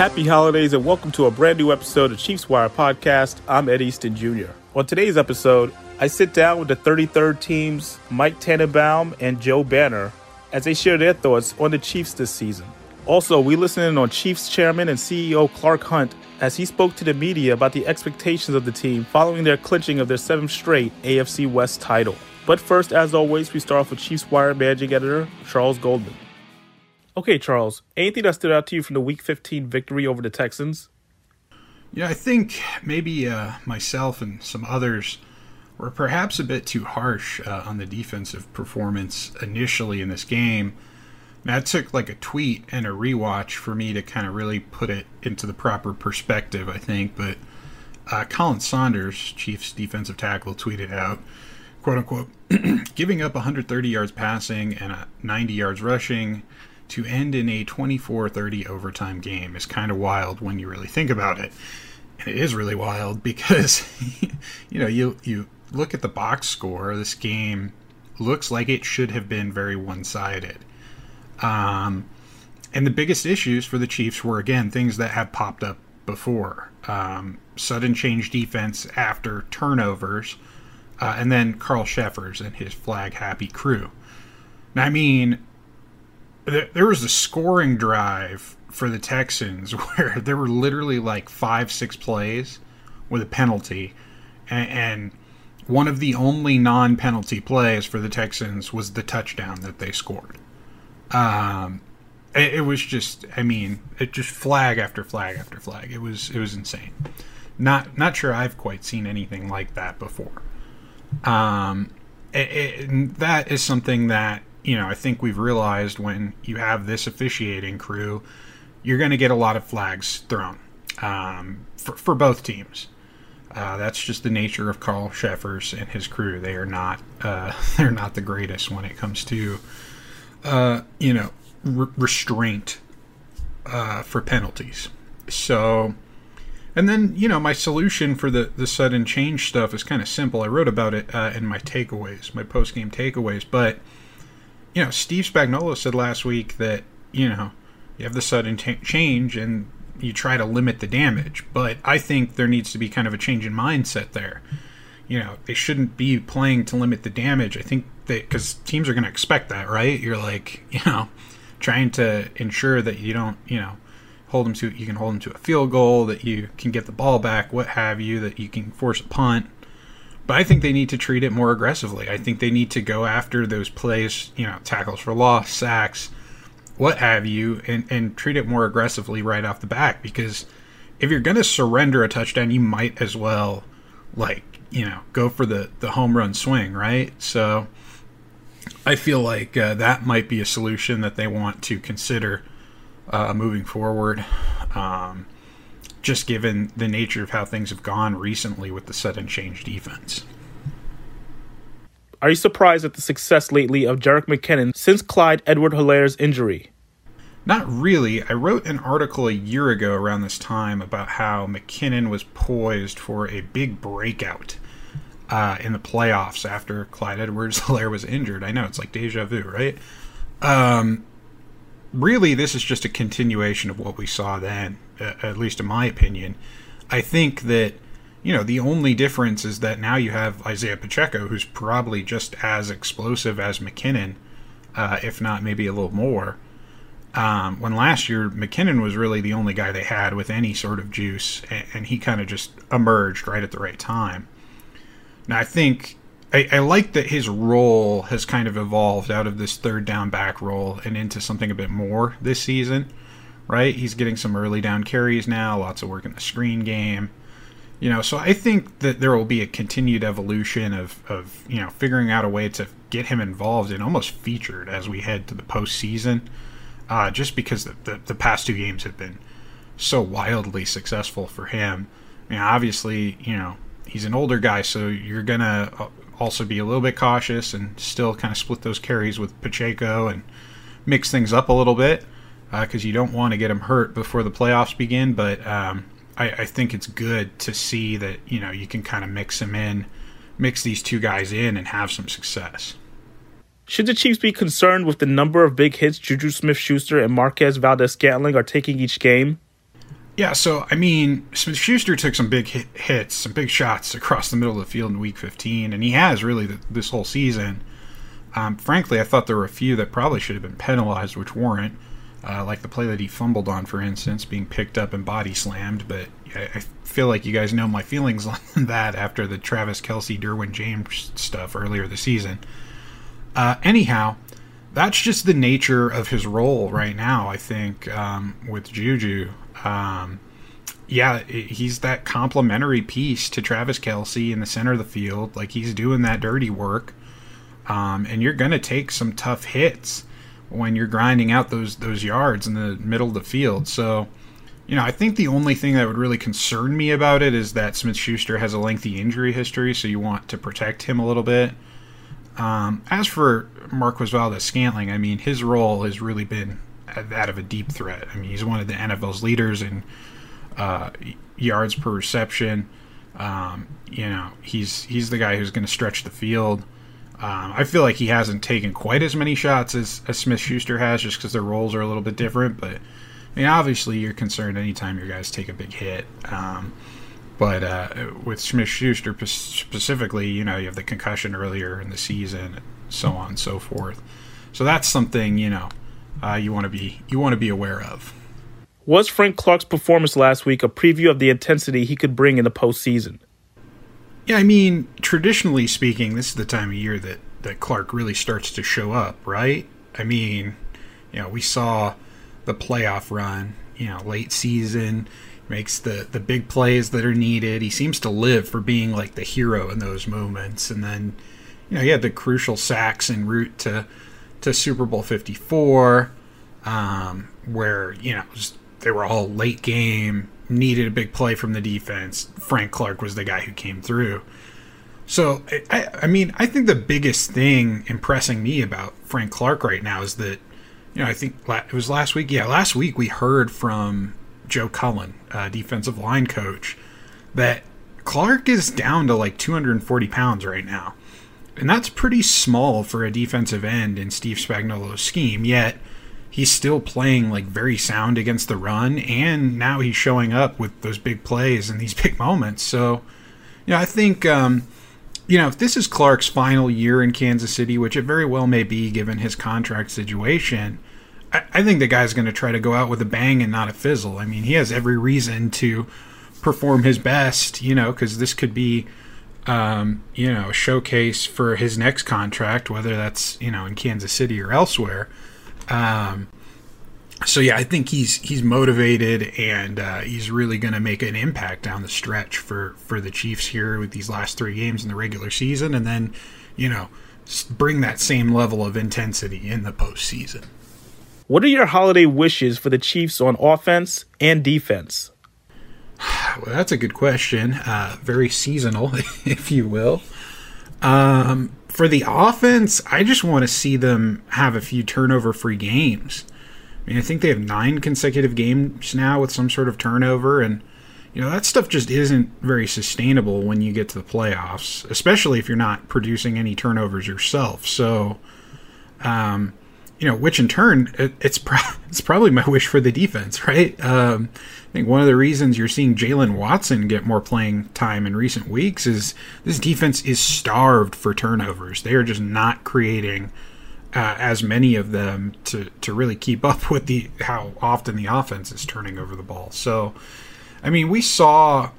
Happy holidays and welcome to a brand new episode of Chiefs Wire Podcast. I'm Ed Easton Jr. On today's episode, I sit down with the 33rd team's Mike Tannenbaum and Joe Banner as they share their thoughts on the Chiefs this season. Also, we listen in on Chiefs chairman and CEO Clark Hunt as he spoke to the media about the expectations of the team following their clinching of their seventh straight AFC West title. But first, as always, we start off with Chiefs Wire managing editor Charles Goldman. Okay, Charles, anything that stood out to you from the Week 15 victory over the Texans? Yeah, I think maybe uh, myself and some others were perhaps a bit too harsh uh, on the defensive performance initially in this game. That took like a tweet and a rewatch for me to kind of really put it into the proper perspective, I think. But uh, Khalen Saunders, Chiefs defensive tackle, tweeted out, quote unquote, giving up 130 yards passing and 90 yards rushing to end in a 24-30 overtime game is kind of wild when you really think about it. And it is really wild because you know, you you look at the box score, this game looks like it should have been very one-sided. Um, and the biggest issues for the Chiefs were again things that have popped up before. Um, sudden change defense after turnovers, uh, and then Carl Cheffers and his flag happy crew. Now, I mean, there was a scoring drive for the Texans where there were literally like five, six plays with a penalty, and, one of the only non-penalty plays for the Texans was the touchdown that they scored. Um, it, it, was just, I mean, it just flag after flag after flag. It was, it was insane. Not, not sure I've quite seen anything like that before. Um, it, it, that is something that you know, I think we've realized when you have this officiating crew, you're going to get a lot of flags thrown um, for, for both teams. Uh, that's just the nature of Carl Cheffers and his crew. They are not uh, they're not the greatest when it comes to uh, you know re- restraint uh, for penalties. So, and then you know my solution for the the sudden change stuff is kind of simple. I wrote about it uh, in my takeaways, my post game takeaways, but you know, Steve Spagnuolo said last week that, you know, you have the sudden t- change and you try to limit the damage. But I think there needs to be kind of a change in mindset there. You know, they shouldn't be playing to limit the damage. I think that because teams are going to expect that, right? You're like, you know, trying to ensure that you don't, you know, hold them to, you can hold them to a field goal, that you can get the ball back, what have you, that you can force a punt but I think they need to treat it more aggressively. I think they need to go after those plays, you know, tackles for loss, sacks, what have you, and, and treat it more aggressively right off the back. Because if you're going to surrender a touchdown, you might as well, like, you know, go for the, the home run swing, right? So I feel like uh, that might be a solution that they want to consider uh, moving forward. Um, just given the nature of how things have gone recently with the sudden change defense. Are you surprised at the success lately of Jerick McKinnon since Clyde Edwards-Helaire's injury? Not really. I wrote an article a year ago around this time about how McKinnon was poised for a big breakout uh, in the playoffs after Clyde Edwards Helaire was injured. I know, it's like deja vu, right? Um, really, this is just a continuation of what we saw then, at least in my opinion. I think that, you know, the only difference is that now you have Isaiah Pacheco, who's probably just as explosive as McKinnon, uh, if not maybe a little more. Um, when last year McKinnon was really the only guy they had with any sort of juice, and, and he kind of just emerged right at the right time. Now I think I, I, like that his role has kind of evolved out of this third down back role and into something a bit more this season, right? He's getting some early down carries now, lots of work in the screen game. You know, so I think that there will be a continued evolution of, of you know, figuring out a way to get him involved and almost featured as we head to the postseason, uh, just because the, the, the past two games have been so wildly successful for him. I mean, obviously, you know, he's an older guy, so you're gonna uh, also be a little bit cautious and still kind of split those carries with Pacheco and mix things up a little bit because uh, you don't want to get him hurt before the playoffs begin. But um, I, I, think it's good to see that you know you can kind of mix him in, mix these two guys in, and have some success. Should the Chiefs be concerned with the number of big hits Juju Smith Schuster and Marquez Valdes-Scantling are taking each game? Yeah, so I mean, Smith Schuster took some big hit, hits, some big shots across the middle of the field in Week 15, and he has really the, this whole season. Um, frankly, I thought there were a few that probably should have been penalized, which weren't, uh, like the play that he fumbled on, for instance, being picked up and body slammed. But I, I feel like you guys know my feelings on that after the Travis Kelce, Derwin James stuff earlier this season. Uh, anyhow, that's just the nature of his role right now. I think um, with Juju, um, yeah, he's that complementary piece to Travis Kelce in the center of the field. Like he's doing that dirty work, um, and you're going to take some tough hits when you're grinding out those those yards in the middle of the field. So, you know, I think the only thing that would really concern me about it is that Smith Schuster has a lengthy injury history, so you want to protect him a little bit. Um, as for Marquez Valdes-Scantling, I mean, his role has really been that of a deep threat. I mean, he's one of the NFL's leaders in uh, yards per reception. Um, you know, he's he's the guy who's going to stretch the field. Um, I feel like he hasn't taken quite as many shots as, as Smith Schuster has, just because their roles are a little bit different. But I mean, obviously, you're concerned anytime your guys take a big hit. Um, but uh, with Smith Schuster specifically, you know, you have the concussion earlier in the season, so on and so forth. So that's something you know uh, you want to be you want to be aware of. Was Frank Clark's performance last week a preview of the intensity he could bring in the postseason? Yeah, I mean, traditionally speaking, this is the time of year that that Clark really starts to show up, right? I mean, you know, we saw the playoff run, you know, late season makes the the big plays that are needed. He seems to live for being like the hero in those moments, and then you know he had the crucial sacks en route to to Super Bowl 54, um, where, you know, they were all late game, needed a big play from the defense. Frank Clark was the guy who came through. So, I, I mean, I think the biggest thing impressing me about Frank Clark right now is that, you know, I think it was last week. Yeah, last week we heard from Joe Cullen, uh, defensive line coach, that Clark is down to like 240 pounds right now. And that's pretty small for a defensive end in Steve Spagnuolo's scheme, yet he's still playing like very sound against the run, and now he's showing up with those big plays and these big moments. So, you know, I think, um, you know, if this is Clark's final year in Kansas City, which it very well may be given his contract situation, I, I think the guy's going to try to go out with a bang and not a fizzle. I mean, he has every reason to perform his best, you know, because this could be um, you know, a showcase for his next contract, whether that's you know in Kansas City or elsewhere. Um, so yeah, I think he's he's motivated and uh, he's really going to make an impact down the stretch for for the Chiefs here with these last three games in the regular season, and then you know bring that same level of intensity in the postseason. What are your holiday wishes for the Chiefs on offense and defense? Well, that's a good question. Uh, very seasonal, if you will. Um, for the offense, I just want to see them have a few turnover free games. I mean, I think they have nine consecutive games now with some sort of turnover, and you know that stuff just isn't very sustainable when you get to the playoffs, especially if you're not producing any turnovers yourself. So, um, you know, which in turn, it, it's pro- it's probably my wish for the defense, right? Um, I think one of the reasons you're seeing Jaylen Watson get more playing time in recent weeks is this defense is starved for turnovers. They are just not creating uh, as many of them to to really keep up with the how often the offense is turning over the ball. So, I mean, we saw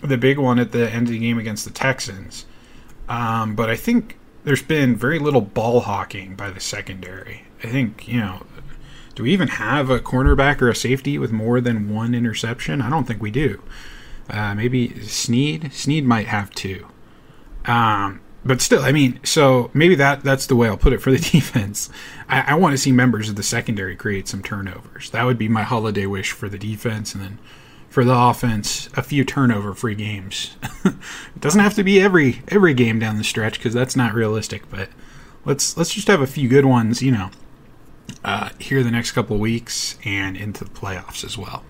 the big one at the end of the game against the Texans, um, but I think there's been very little ball hawking by the secondary. I think, you know, do we even have a cornerback or a safety with more than one interception? I don't think we do. Uh, maybe Sneed. Sneed might have two. Um, but still, I mean, so maybe that that's the way I'll put it for the defense. I, I want to see members of the secondary create some turnovers. That would be my holiday wish for the defense, and then for the offense, a few turnover-free games. it doesn't have to be every every game down the stretch because that's not realistic. But let's let's just have a few good ones. You know, uh, here the next couple weeks and into the playoffs as well.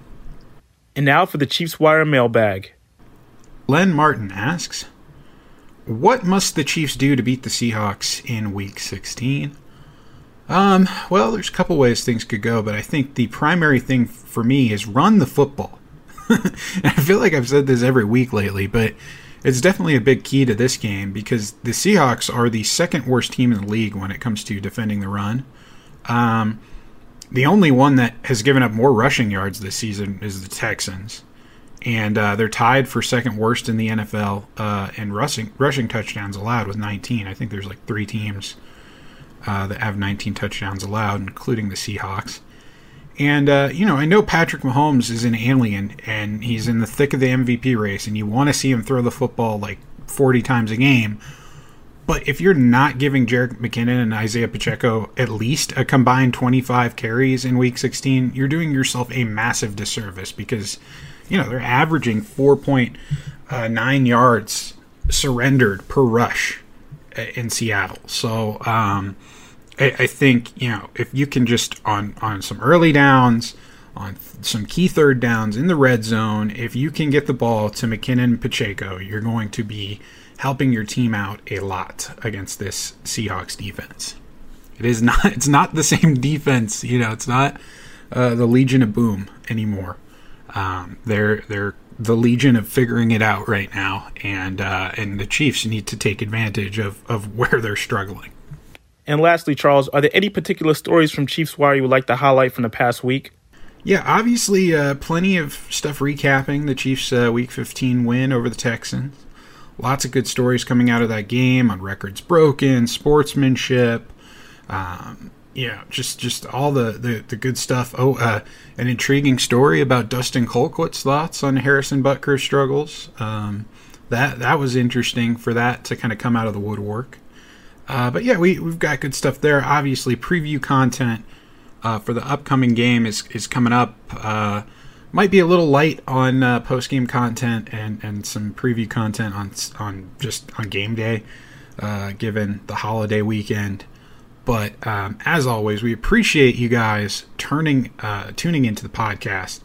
And now for the Chiefs Wire mailbag. Len Martin asks, "What must the Chiefs do to beat the Seahawks in Week 16?" Um, well, there's a couple ways things could go, but I think the primary thing for me is run the football. I feel like I've said this every week lately, but it's definitely a big key to this game because the Seahawks are the second worst team in the league when it comes to defending the run. Um, the only one that has given up more rushing yards this season is the Texans, and uh, they're tied for second worst in the NFL uh, in rushing rushing touchdowns allowed with 19. I think there's like three teams uh, that have 19 touchdowns allowed, including the Seahawks. And, uh, you know, I know Patrick Mahomes is an alien and he's in the thick of the MVP race, and you want to see him throw the football like 40 times a game. But if you're not giving Jerick McKinnon and Isaiah Pacheco at least a combined 25 carries in week 16, you're doing yourself a massive disservice because, you know, they're averaging 4.9 uh, yards surrendered per rush in Seattle. So, um, I, I think you know if you can just on on some early downs, on some key third downs in the red zone, if you can get the ball to McKinnon Pacheco, you're going to be helping your team out a lot against this Seahawks defense. It is not it's not the same defense, you know, it's not uh, the Legion of Boom anymore. Um, they're they're the Legion of figuring it out right now, and uh, and the Chiefs need to take advantage of of where they're struggling. And lastly, Charles, are there any particular stories from Chiefs Wire you would like to highlight from the past week? Yeah, obviously, uh, plenty of stuff recapping the Chiefs' uh, Week 15 win over the Texans. Lots of good stories coming out of that game on records broken, sportsmanship, um, yeah, just just all the, the, the good stuff. Oh, uh, an intriguing story about Dustin Colquitt's thoughts on Harrison Butker's struggles. Um, that that was interesting for that to kind of come out of the woodwork. Uh, but yeah, we, we've got good stuff there. Obviously, preview content uh, for the upcoming game is, is coming up. Uh, might be a little light on uh, post game content and, and some preview content on on just on game day, uh, given the holiday weekend. But um, as always, we appreciate you guys turning uh, tuning into the podcast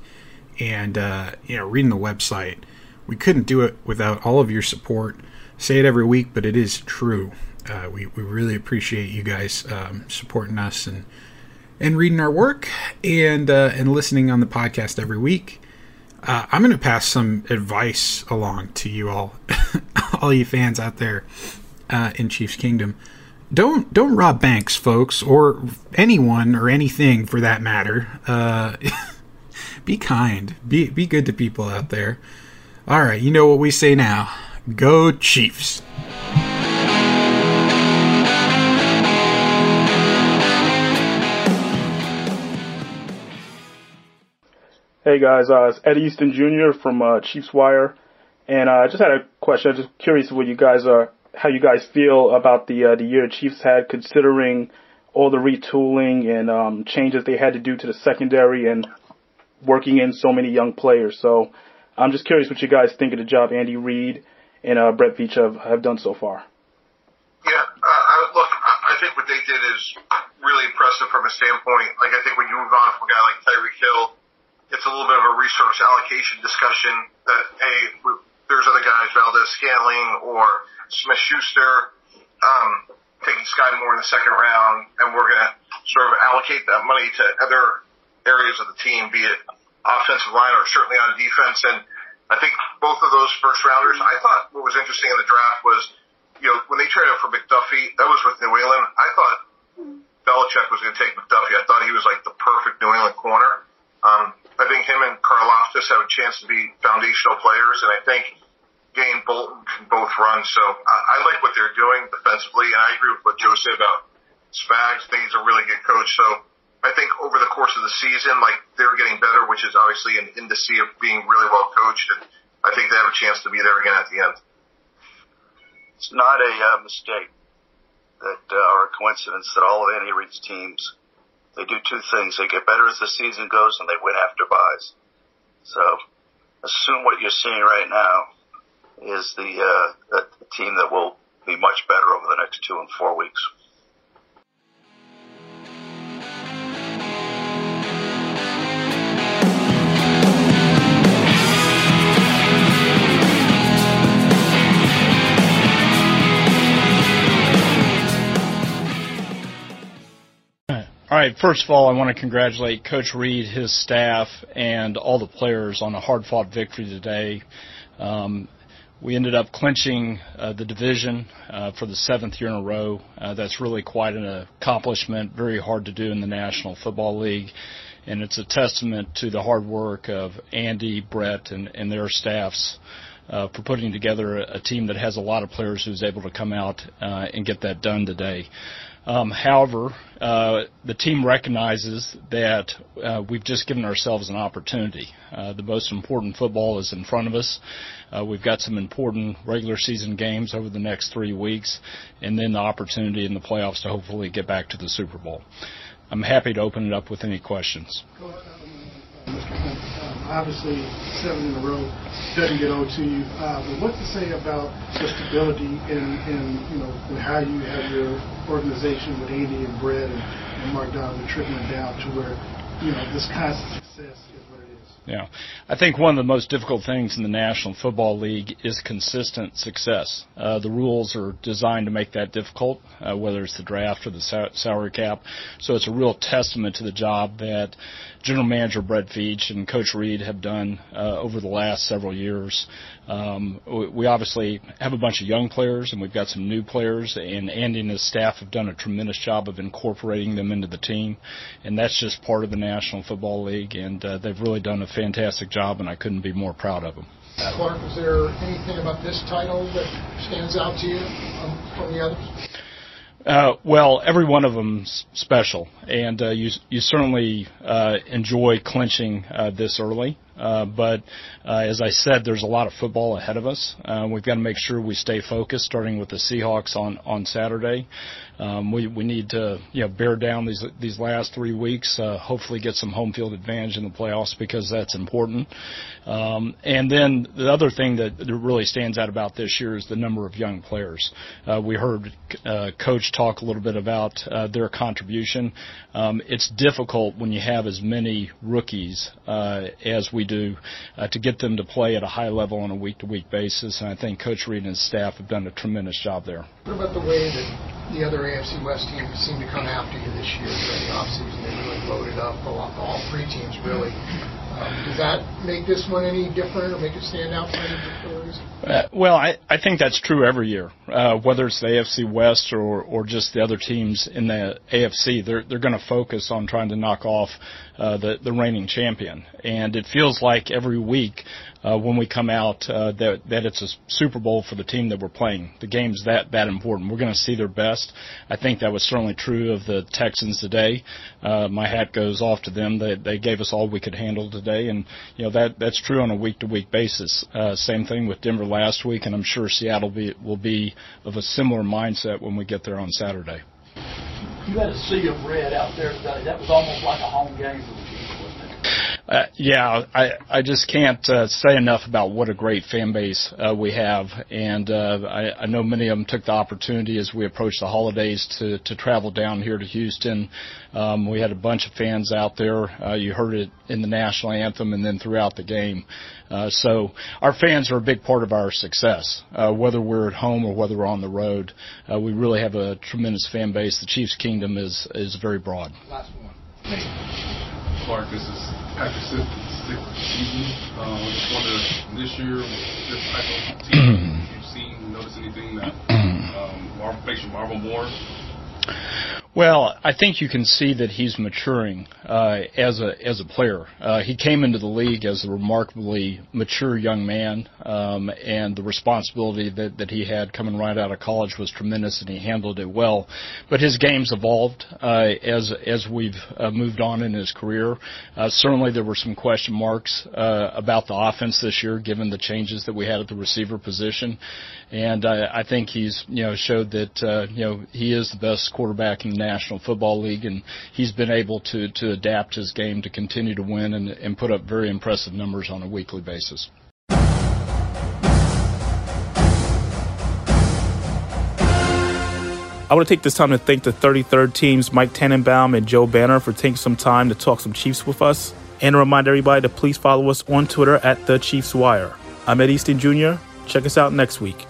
and you know reading the website. We couldn't do it without all of your support. Say it every week, but it is true uh, we, we really appreciate you guys um, supporting us and and reading our work and uh, and listening on the podcast every week. Uh, I'm going to pass some advice along to you all, all you fans out there uh, in Chiefs Kingdom. Don't don't rob banks, folks, or anyone or anything for that matter. Uh, be kind. Be be good to people out there. All right, you know what we say now. Go Chiefs. Hey guys, uh, it's Eddie Easton Jr. from uh, Chiefs Wire, and uh, I just had a question. I'm just curious what you guys are, how you guys feel about the uh, the year Chiefs had, considering all the retooling and um, changes they had to do to the secondary and working in so many young players. So I'm just curious what you guys think of the job Andy Reid and uh, Brett Veach have, have done so far. Yeah, uh, look, I think what they did is really impressive from a standpoint. Like I think when you move on from a guy like Tyreek Hill it's a little bit of a resource allocation discussion that, hey, there's other guys, Valdes Scantling or Smith Schuster, um, taking Skyy Moore in the second round, and we're going to sort of allocate that money to other areas of the team, be it offensive line or certainly on defense. And I think both of those first rounders, I thought what was interesting in the draft was, you know, when they traded for McDuffie, that was with New England. I thought Belichick was going to take McDuffie. I thought he was like the perfect New England corner. Um, I think him and Karlaftis have a chance to be foundational players, and I think Gay and Bolton can both run. So I, I like what they're doing defensively, and I agree with what Joe said about Spags. I think he's a really good coach. So I think over the course of the season, like they're getting better, which is obviously an indice of being really well coached, and I think they have a chance to be there again at the end. It's not a uh, mistake that uh, or a coincidence that all of Andy Reid's teams they do two things. They get better as the season goes and they win after byes. So assume what you're seeing right now is the, uh, the team that will be much better over the next two and four weeks. All right. First of all, I want to congratulate Coach Reid, his staff, and all the players on a hard-fought victory today. Um, we ended up clinching uh, the division uh, for the seventh year in a row. Uh, that's really quite an accomplishment, very hard to do in the National Football League. And it's a testament to the hard work of Andy, Brett, and, and their staffs uh, for putting together a, a team that has a lot of players who's able to come out uh, and get that done today. Um, however, uh, the team recognizes that uh, we've just given ourselves an opportunity. Uh, the most important football is in front of us. Uh, we've got some important regular season games over the next three weeks, and then the opportunity in the playoffs to hopefully get back to the Super Bowl. I'm happy to open it up with any questions. Obviously, seven in a row doesn't get old to you. Uh, but what to say about the stability in, in you know how you have your organization with Andy and Brett and, and Mark Donovan trickling down to where you know this constant success yeah. I think one of the most difficult things in the National Football League is consistent success. Uh, the rules are designed to make that difficult, uh, whether it's the draft or the sal- salary cap. So it's a real testament to the job that General Manager Brett Veach and Coach Reid have done uh, over the last several years. Um, we obviously have a bunch of young players, and we've got some new players, and Andy and his staff have done a tremendous job of incorporating them into the team, and that's just part of the National Football League, and uh, they've really done a fantastic job, and I couldn't be more proud of them. Clark, is there anything about this title that stands out to you um, from the others? Uh, well, every one of them's special, and uh, you you certainly uh, enjoy clinching uh, this early. Uh, but uh, as I said, there's a lot of football ahead of us. Uh, we've got to make sure we stay focused, starting with the Seahawks on on Saturday. Um, we we need to you know bear down these these last three weeks. Uh, hopefully, get some home field advantage in the playoffs because that's important. Um, and then the other thing that really stands out about this year is the number of young players. Uh, we heard Coach talk a little bit about their contribution. Um, it's difficult when you have as many rookies as we do uh, to get them to play at a high level on a week-to-week basis. And I think Coach Reid and his staff have done a tremendous job there. What about the way that the other AFC West teams seem to come after you this year during the offseason? They really loaded up all, all three teams really. Um, does that make this one any different or make it stand out for any reason? Uh, well, I, I think that's true every year, uh, whether it's the AFC West or, or just the other teams in the AFC. They're they're going to focus on trying to knock off uh, the the reigning champion, and it feels like every week uh, when we come out uh, that that it's a Super Bowl for the team that we're playing. The game's that that important. We're going to see their best. I think that was certainly true of the Texans today. Uh, my hat goes off to them. They they gave us all we could handle today, and you know that that's true on a week to week basis. Uh, same thing with Denver last week, and I'm sure Seattle be, will be of a similar mindset when we get there on Saturday. You had a sea of red out there today. That was almost like a home game for the Chiefs, wasn't it? Uh, yeah, I I just can't uh, say enough about what a great fan base uh, we have, and uh, I, I know many of them took the opportunity as we approach the holidays to to travel down here to Houston. Um, we had a bunch of fans out there. Uh, you heard it in the national anthem and then throughout the game. Uh, so our fans are a big part of our success, uh, whether we're at home or whether we're on the road. Uh, we really have a tremendous fan base. The Chiefs' kingdom is is very broad. Last one. Clark, this is Patrick sixth season. Um, just wonder this year, this type of team, you've seen, notice anything that um, makes you marvel more? Well, I think you can see that he's maturing uh, as a as a player. Uh, he came into the league as a remarkably mature young man, um, and the responsibility that, that he had coming right out of college was tremendous, and he handled it well. But his game's evolved uh, as as we've uh, moved on in his career. Uh, certainly, there were some question marks uh, about the offense this year, given the changes that we had at the receiver position, and I, think he's you know showed that you know he is the best quarterback in the National Football League, and he's been able to to adapt his game to continue to win and, and put up very impressive numbers on a weekly basis. I want to take this time to thank the 33rd teams, Mike Tannenbaum and Joe Banner, for taking some time to talk some Chiefs with us, and remind everybody to please follow us on Twitter at The Chiefs Wire. I'm Ed Easton Jr. Check us out next week.